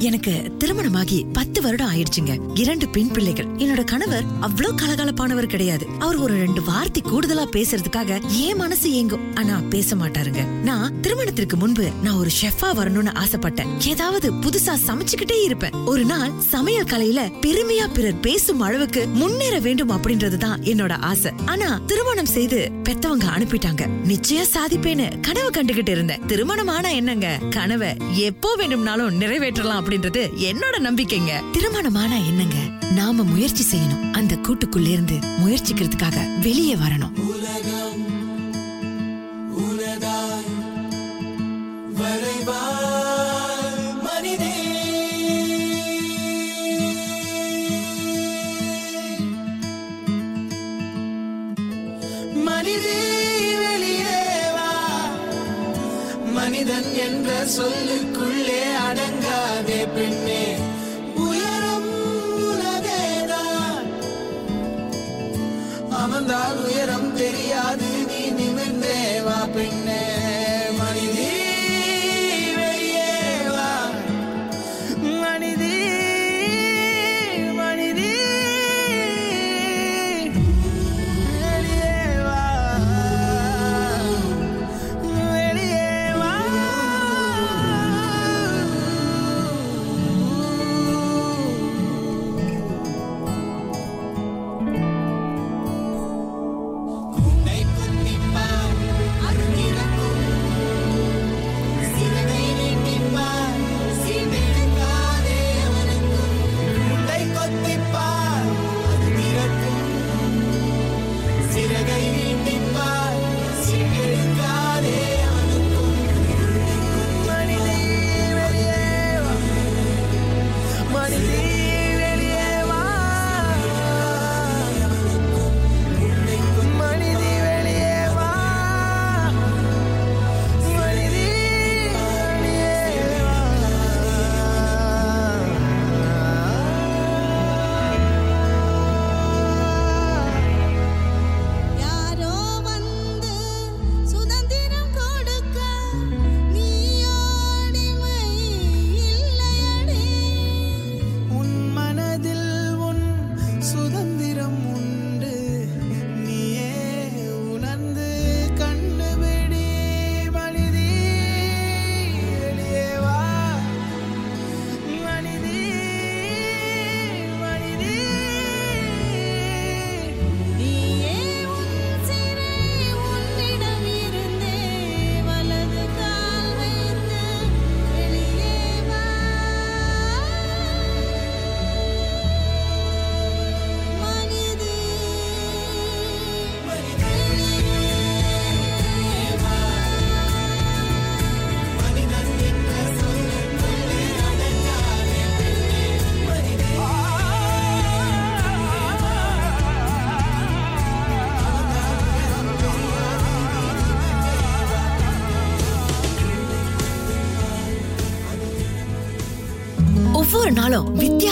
எனக்கு திருமணமாகி பத்து வருடம் ஆயிடுச்சுங்க. இரண்டு பெண் பிள்ளைகள். என்னோட கணவர் அவ்வளவு கலகலப்பானவர் கிடையாது. அவர் ஒரு ரெண்டு வார்த்தை கூடுதலா பேசுறதுக்காக ஏன் மனசு ஏங்கும். ஆனா பேச மாட்டாருங்க. நான் திருமணத்திற்கு முன்பு நான் ஒரு ஷெஃபா வரணும்னு ஆசைப்பட்டேன். ஏதாவது புதுசா சமைச்சுக்கிட்டே இருப்பேன். ஒரு நாள் சமையல் கலையில பெருமையா பிறர் பேசும் அளவுக்கு முன்னேற வேண்டும் அப்படின்றதுதான் என்னோட ஆசை. ஆனா திருமணம் செய்து பெத்தவங்க அனுப்பிட்டாங்க. நிச்சயம் சாதிப்பேன்னு கனவு கண்டுகிட்டு இருந்தேன். திருமணம் ஆனா என்னங்க? கனவை எப்போ வேண்டும்னாலும் நிறைவேற்றலாம் அப்படின்றது என்னோட நம்பிக்கைங்க. திருமணமானா என்னங்க? நாம முயற்சி செய்யணும். அந்த கூட்டுக்குள்ள இருந்து முயற்சிக்கிறதுக்காக வெளியே வரணும். மனிதே. வெளியே வா. மனிதன் என்ற சொல்லுக்குள்ளே அடங்காதே பெண்ணே உயரம்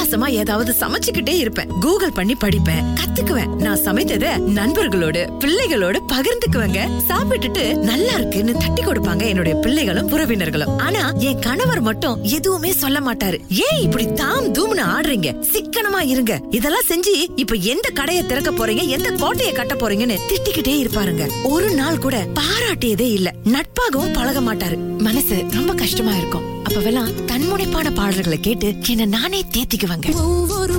வித்தியாசமா ஏதாவது சமைச்சுக்கிட்டே இருப்பேன். கூகுள் பண்ணி படிப்பேன். கத்துக்குவேன். நான் சமைத்தத நண்பர்களோடு பிள்ளைகளோட பகிர்ந்துக்குவேங்க. சாப்பிட்டுட்டு நல்லா இருக்குன்னு தட்டி கொடுப்பாங்க என்னுடைய பிள்ளைகளும் உறவினர்களும். ஆனா என் கணவர் மட்டும் எதுவுமே சொல்ல மாட்டாரு. ஏன் இப்படி தாம் தூம்னு ஆடுறீங்க? சிக்கனமா இருங்க. இதெல்லாம் செஞ்சு இப்ப எந்த கடையை திறக்க போறீங்க? எந்த கோட்டையை கட்ட போறீங்கன்னு திட்டிக்கிட்டே இருப்பாருங்க. ஒரு நாள் கூட பாராட்டியதே இல்ல. நட்பாகவும் பழக மாட்டாரு. மனசு ரொம்ப கஷ்டமா இருக்கும். அப்பவெல்லாம் தன்முனைப்பான பாடல்களை கேட்டு என்ன நானே தேத்திக்குவாங்க. ஒவ்வொரு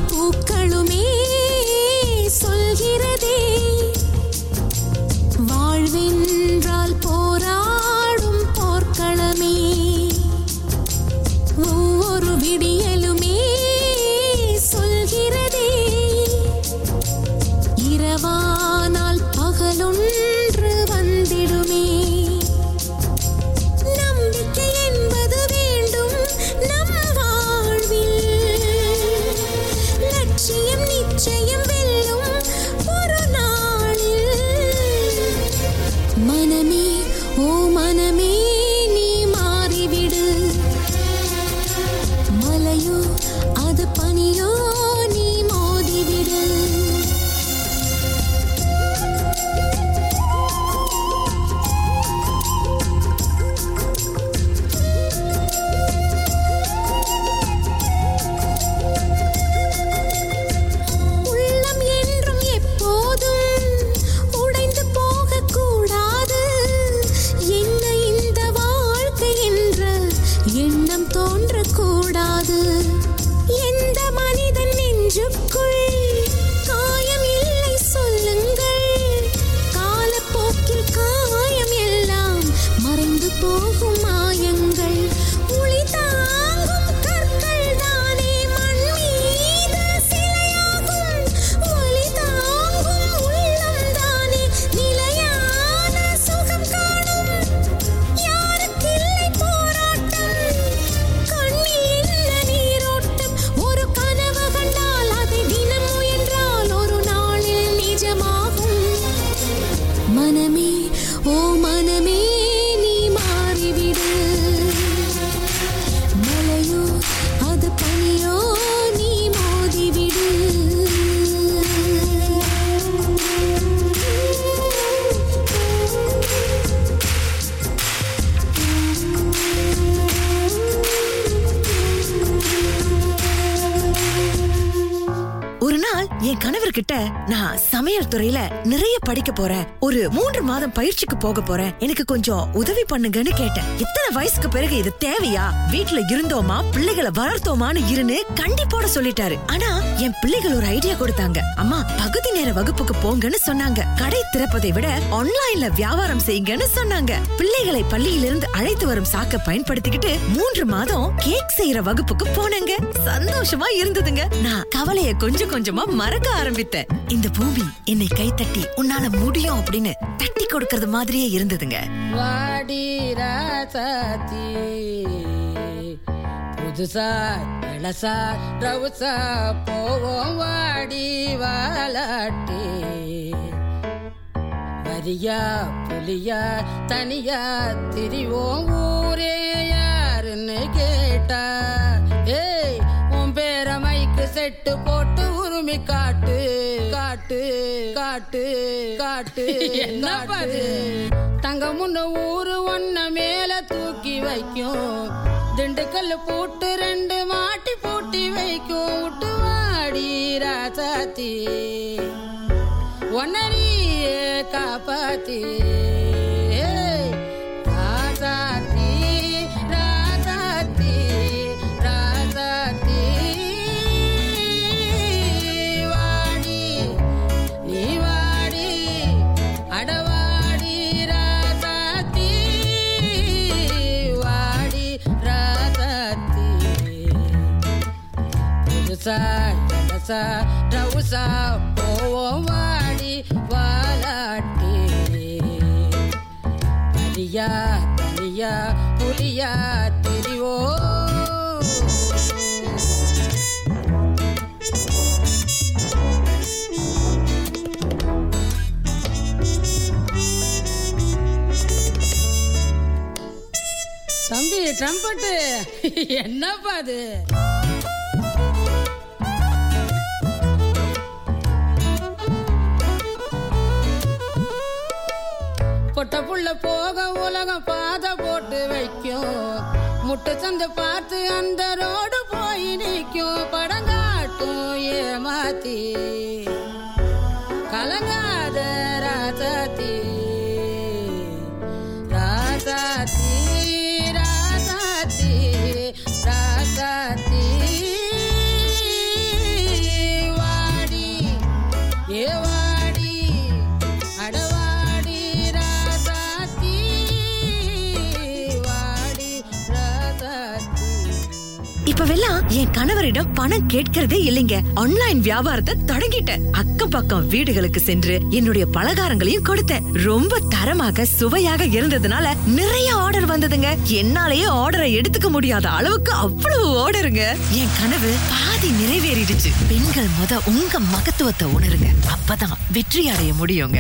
படிக்க போறேன் ஒரு மூன்று மாதம் பயிற்சிக்கு போக போறேன். எனக்கு கொஞ்சம் உதவி பண்ணுங்கன்னு கேட்டேன். இத்தனை வயசுக்கு பிறகு இது தேவையா? வீட்டுல இருந்தோமா? பிள்ளைகளை வளர்த்தோமான்னு இருன்னு கண்டிப்போட சொல்லிட்டாரு. ஆனா என் பிள்ளைகள் ஒரு ஐடியா கொடுத்தாங்க. அம்மா பகுதி நேர வகுப்புக்கு போங்கன்னு சொன்னாங்க. கடை திறப்பதை விட ஆன்லைன்ல வியாபாரம் செய்யுங்கன்னு சொன்னாங்க. பிள்ளைகளை பள்ளியிலிருந்து அழைத்து வரும் சாக்க பயன்படுத்திக்கிட்டு மூன்று மாதம் கேக் செய்யற வகுப்புக்கு போனேங்க. சந்தோஷமா இருந்ததுங்க. நான் கவலைய கொஞ்சம் கொஞ்சமா மறக்க ஆரம்பித்தேன். இந்த பூமி என்னை கைத்தட்டி உன்னால முடியும் அப்படின்னு தட்டி கொடுக்கறது மாதிரியே இருந்ததுங்க. வாடி புதுசா இளசா ரவுசா போவோம் வாடி வாலாட்டி. வரியா புலியா தனியா திரிவோம் ஊரே யாருன்னு கேட்டா. ஏய் உன் பேரமைக்கு செட்டு போட்டு உருமி காட்டு. காட்டு காட்டு காட்டு என்ன பாரு? தங்க முன்ன ஊரு ஒன்ன மேல தூக்கி வைக்கும். திண்டுக்கல் பூட்டு ரெண்டு மாட்டி பூட்டி வைக்கும். விட்டு வாடி ராசாத்தி. ஒன்னரியே காப்பாத்தி. இளசா ரவுசா வாலாட்டி தனியா தனியா புலியா தெரிவோ தம்பி ட்ரம்பட்டு என்னப்பா அது? புள்ள போக உலகம் பாத போட்டு வைக்கும். முட்டை சந்து பார்த்து அந்த ரோடு போய் நிற்கும். படங்காட்டும் ஏமாத்தி. என் கணவரிடம் பணம் கேட்கறதே இல்லைங்க. ஆன்லைன் வியாபாரத்தை தொடங்கிட்டேன். அக்கம் பக்கம் வீடுகளுக்கு சென்று என்னுடைய பலகாரங்களையும் கொடுத்தேன். ரொம்ப தரமாக சுவையாக இருந்ததுனால நிறைய ஆர்டர் வந்ததுங்க. என்னாலேயே ஆர்டரை எடுத்துக்க முடியாத அளவுக்கு அவ்வளவு ஆர்டருங்க என் கனவு பாதி நிறைவேறிடுச்சு. பெண்கள் முத உங்க மகத்துவத்தை உணருங்க. அப்பதான் வெற்றி அடைய முடியுங்க.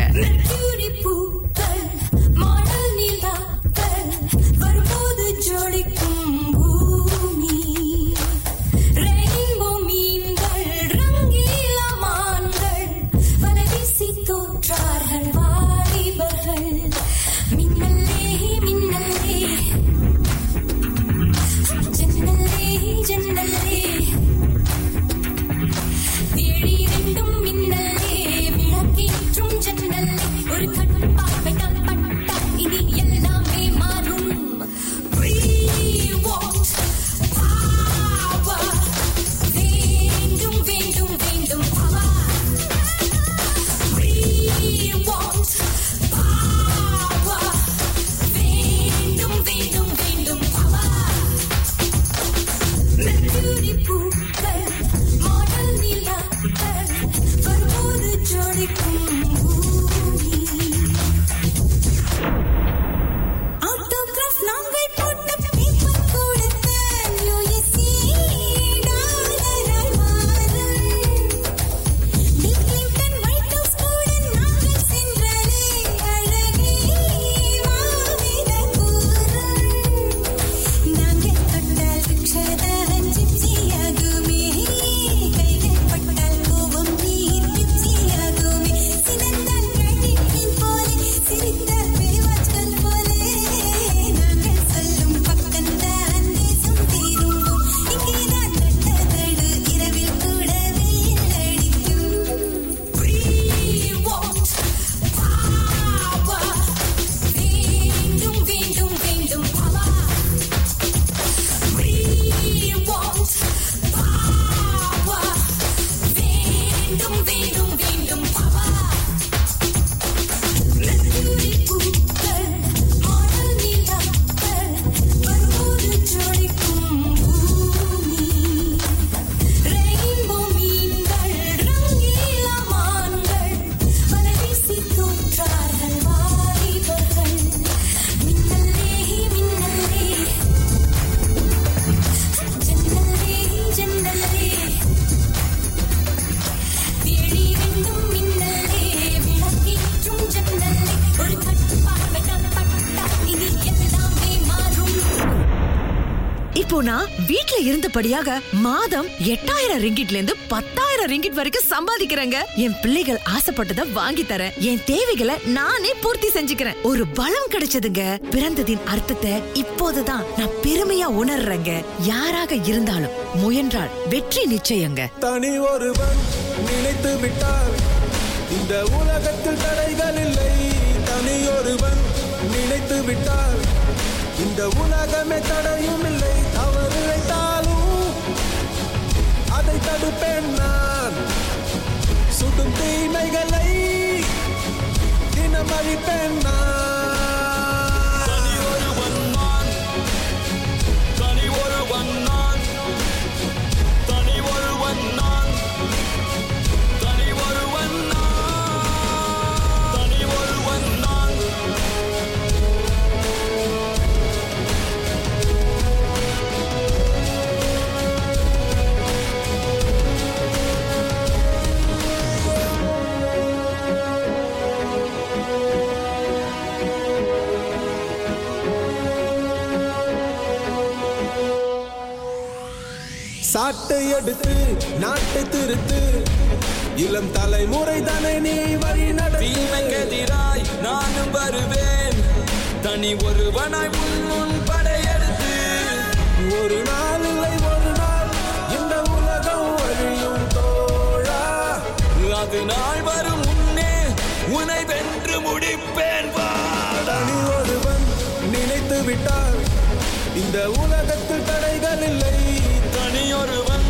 இப்போ நான் வீட்ல இருந்தபடியாக மாதம் எட்டாயிரம் ரிங்கிட்ல இருந்து பத்தாயிரம் ரிங்கிட் வரைக்கும் சம்பாதிக்கிறேங்க. என் பிள்ளைகள் ஆசைப்பட்டத வாங்கி தரேன். என் தேவைகளை நானே பூர்த்தி செஞ்சுக்கிறேன். ஒரு பலம் கிடைச்சதுங்க. பிறந்ததின் அர்த்தத்தை இப்போதுதான் நான் பெருமையா உணர்றேங்க. யாராக இருந்தாலும் முயன்றால் வெற்றி நிச்சயங்க. தனி ஒருவன் நினைத்து விட்டால் இந்த உலகத்தில் தடைகள் இல்லை. தனி ஒருவன் நினைத்து விட்டால் இந்த உலகமே தடையும் இல்லை. தடுப்பேன் நான் சுடும் தீமைகளை தினம் அழிப்பேன் நான் சாட்டை எடுத்து நாட்டை திருத்து. இளம் தலைமுறை தானே நீ வழி நடத்து. தீமைக்கெதிராய் நானும் வருவேன். தனி ஒருவனாய் உன் முன் படையெடுத்து. ஒரு நாள் இல்லை ஒரு நாள் இந்த உலகம் அழியும் தோழா. அது நாள் வரும் முன்னே உன்னை வென்று முடிப்பேன் தனி ஒருவன் நினைத்து விட்டால் இந்த உலகத்தில் தடைகள் இல்லை. தனியொருவன்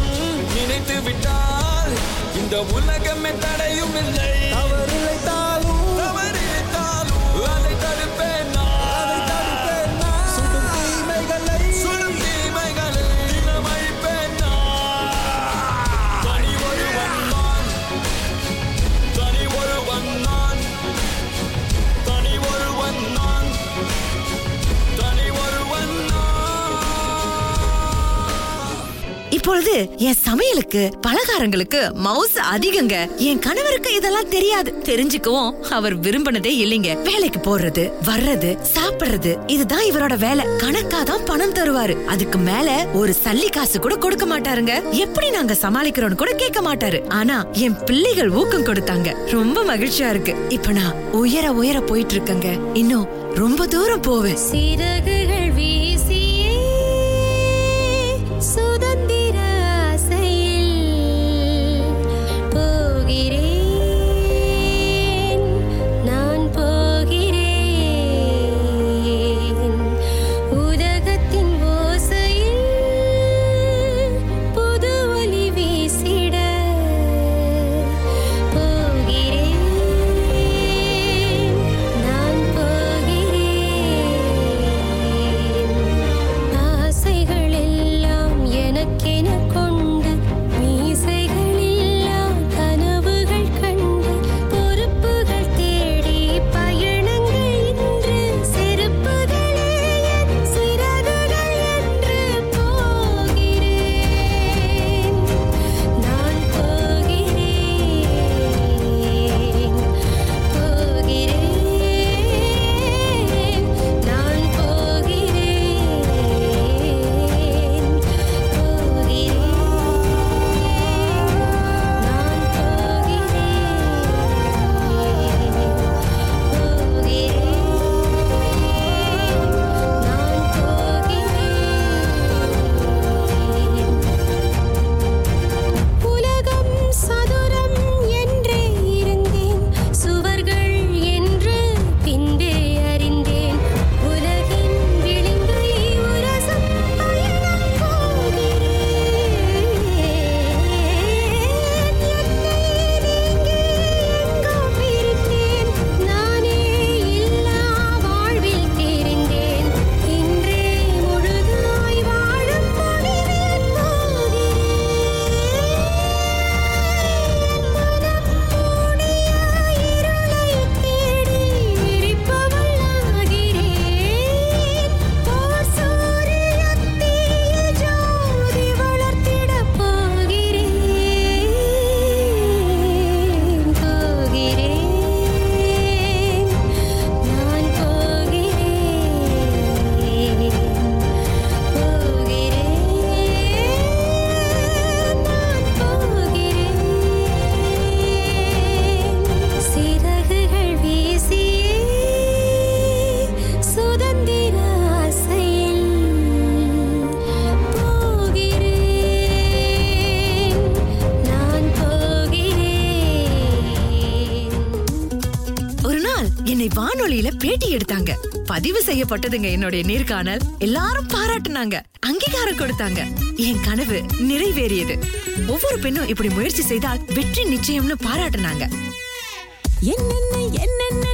நினைத்து விட்டால் இந்த உலகமே தடையும் இல்லை. இப்பொழுது என் சமையலுக்கு பலகாரங்களுக்கு மவுஸ் அதிகங்க. என் கணவருக்கு இதெல்லாம் தெரியாது. தெரிஞ்சுக்கவும் அவர் விரும்பினதே இல்லைங்க. வேலைக்கு போறது வர்றது சாப்பிடுறது இதுதான் இவரோட வேலை. கணக்கா தான் பணம் தருவாரு. அதுக்கு மேல ஒரு சல்லி காசு கூட கொடுக்க மாட்டாருங்க. எப்படி நாங்க சமாளிக்கிறோம்னு கூட கேட்க மாட்டாரு. ஆனா என் பிள்ளைகள் ஊக்கம் கொடுத்தாங்க. ரொம்ப மகிழ்ச்சியா இருக்கு. இப்ப நான் உயர உயர போயிட்டு இருக்கேங்க. இன்னும் ரொம்ப தூரம் போவேன். சிறகுகள் பதிவு செய்யப்பட்டதுங்க என்னுடைய நேர்காணல். எல்லாரும் பாராட்டுனாங்க. அங்கீகாரம் கொடுத்தாங்க. என் கனவு நிறைவேறியது. ஒவ்வொரு பெண்ணும் இப்படி முயற்சி செய்தால் வெற்றி நிச்சயம்னு பாராட்டுனாங்க. என்னென்ன என்னென்ன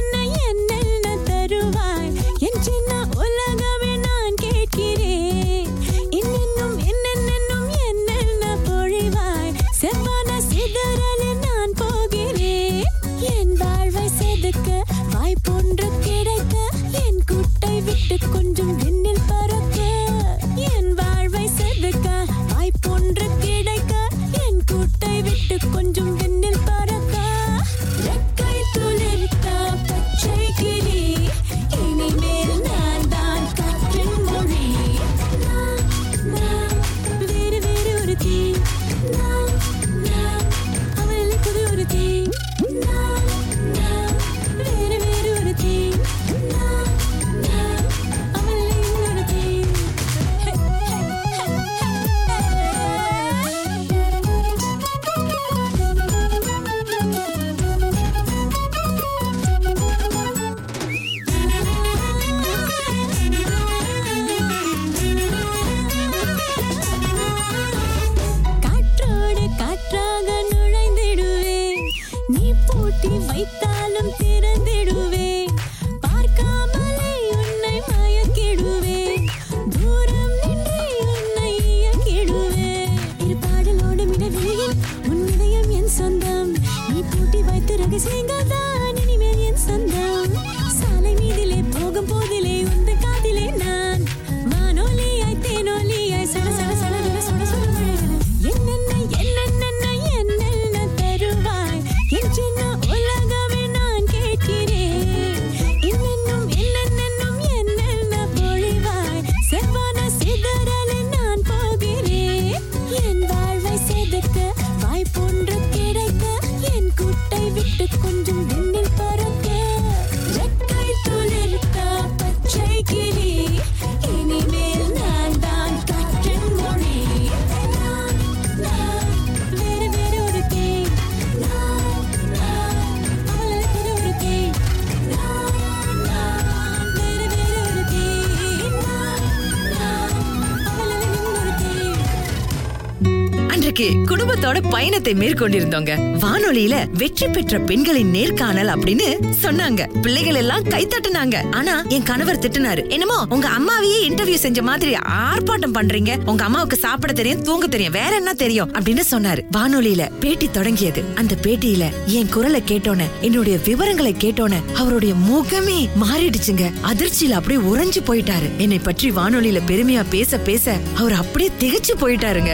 பயணத்தை மேற்கொண்டிருந்தோங்க. வானொலியில வெற்றி பெற்ற பெண்களின் நேர்காணல் அப்படின்னு சொன்னாங்க. பிள்ளைகள் எல்லாம் கை தட்டுனாங்க. ஆனா என் கணவர் திட்டினாரு. என்னமோ உங்க அம்மாவையே இன்டர்வியூ செஞ்ச மாதிரி ஆர்ப்பாட்டம் பண்றீங்க. உங்க அம்மாவுக்கு சாப்பிட தெரியும் தூங்க தெரியும் வேற என்ன தெரியும் அப்படின்னு சொன்னாரு. வானொலியில பேட்டி தொடங்கியது. அந்த பேட்டியில என் குரலை கேட்டோன்னு என்னுடைய விவரங்களை கேட்டோன்னு அவருடைய முகமே மாறிடுச்சுங்க. அதிர்ச்சியில அப்படியே உறைஞ்சு போயிட்டாரு. என்னை பற்றி வானொலியில பெருமையா பேச பேச அவர் அப்படியே திகச்சு போயிட்டாருங்க.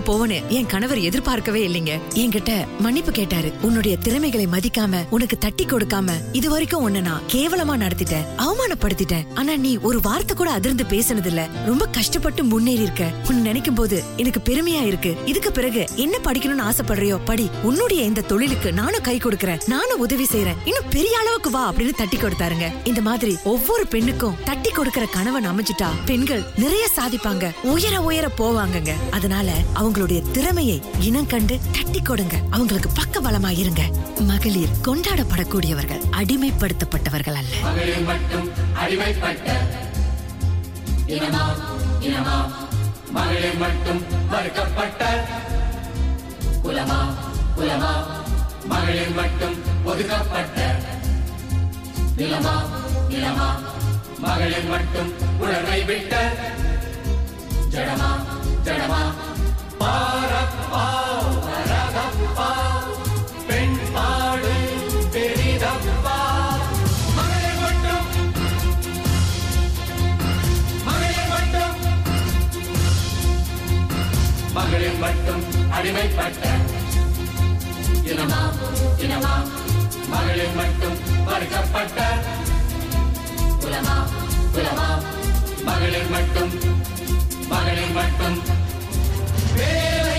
போவன்னு என் கணவர் எதிர்பார்க்கவே இல்லைங்க. என்கிட்ட மன்னிப்பு கேட்டாரு. உன்னுடைய திறமைகளை மதிக்காம உனக்கு தட்டி கொடுக்காம இது வரைக்கும் உன்ன நான் கேவலமா நடத்திட்டேன். அவமானப்படுத்திட்டேன். ஆனா நீ ஒரு வார்த்தை கூட அதிர்ந்து பேசினது இல்ல ரொம்ப கஷ்டப்பட்டு முன்னேறி இருக்க உன் நினைக்கும் போது எனக்கு பெருமையா இருக்கு. இதுக்கு பிறகு என்ன படிக்கணும்னு ஆசைப்படுறியோ படி. உன்னுடைய இந்த தொழிலுக்கு நானும் கை கொடுக்கறேன். நானும் உதவி செய்யறேன் இன்னும் பெரிய அளவுக்கு வா அப்படின்னு தட்டி கொடுத்தாருங்க. இந்த மாதிரி ஒவ்வொரு பெண்ணுக்கும் தட்டி கொடுக்கற கணவன் அமைஞ்சிட்டா பெண்கள் நிறைய சாதிப்பாங்க. உயர உயர போவாங்கங்க. அதனால அவ அவங்களுடைய திறமையை இனம் கண்டு தட்டி கொடுங்க. அவங்களுக்கு பக்க பலமா இருங்க. மகளிர் கொண்டாடப்படக்கூடியவர்கள் அடிமைப்படுத்தப்பட்டவர்கள் அல்ல. மகளிர் மட்டும் மறுக்கப்பட்ட குலமா குலமா? மகளிர் மட்டும் ஒதுக்கப்பட்ட நிலமா நிலமா? மகளிர் மட்டும் உணர்வை விட்ட ஜடமா ஜடமா? மகளிர் மட்டும் மகளிர் மட்டும் மட்டும் அடிமைப்பட்ட இனமா இனமா. மகளிர் மட்டும் மறுக்கப்பட்ட மகளிர் மட்டும் மகளிர் மட்டும் வேலைக்கு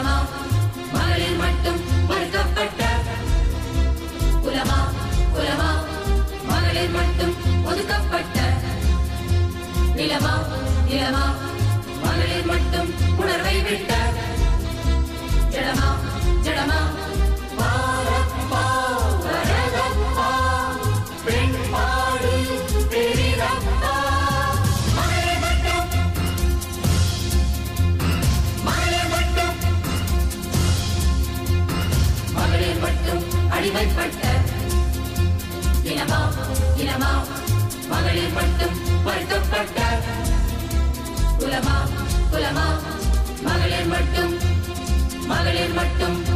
உலமா மகளிர் மட்டும் ஒடுக்கப்பட்ட உலமா உலமா மகளிர் மட்டும் ஒதுக்கப்பட்ட நிலமா? நிலமா? மகளிர் மட்டும் உணர்வை விட்ட ஜடமா ஜடமா வருத்தப்பட்ட குலமா குலமா மகளிர் மட்டும் மகளிர் மட்டும்.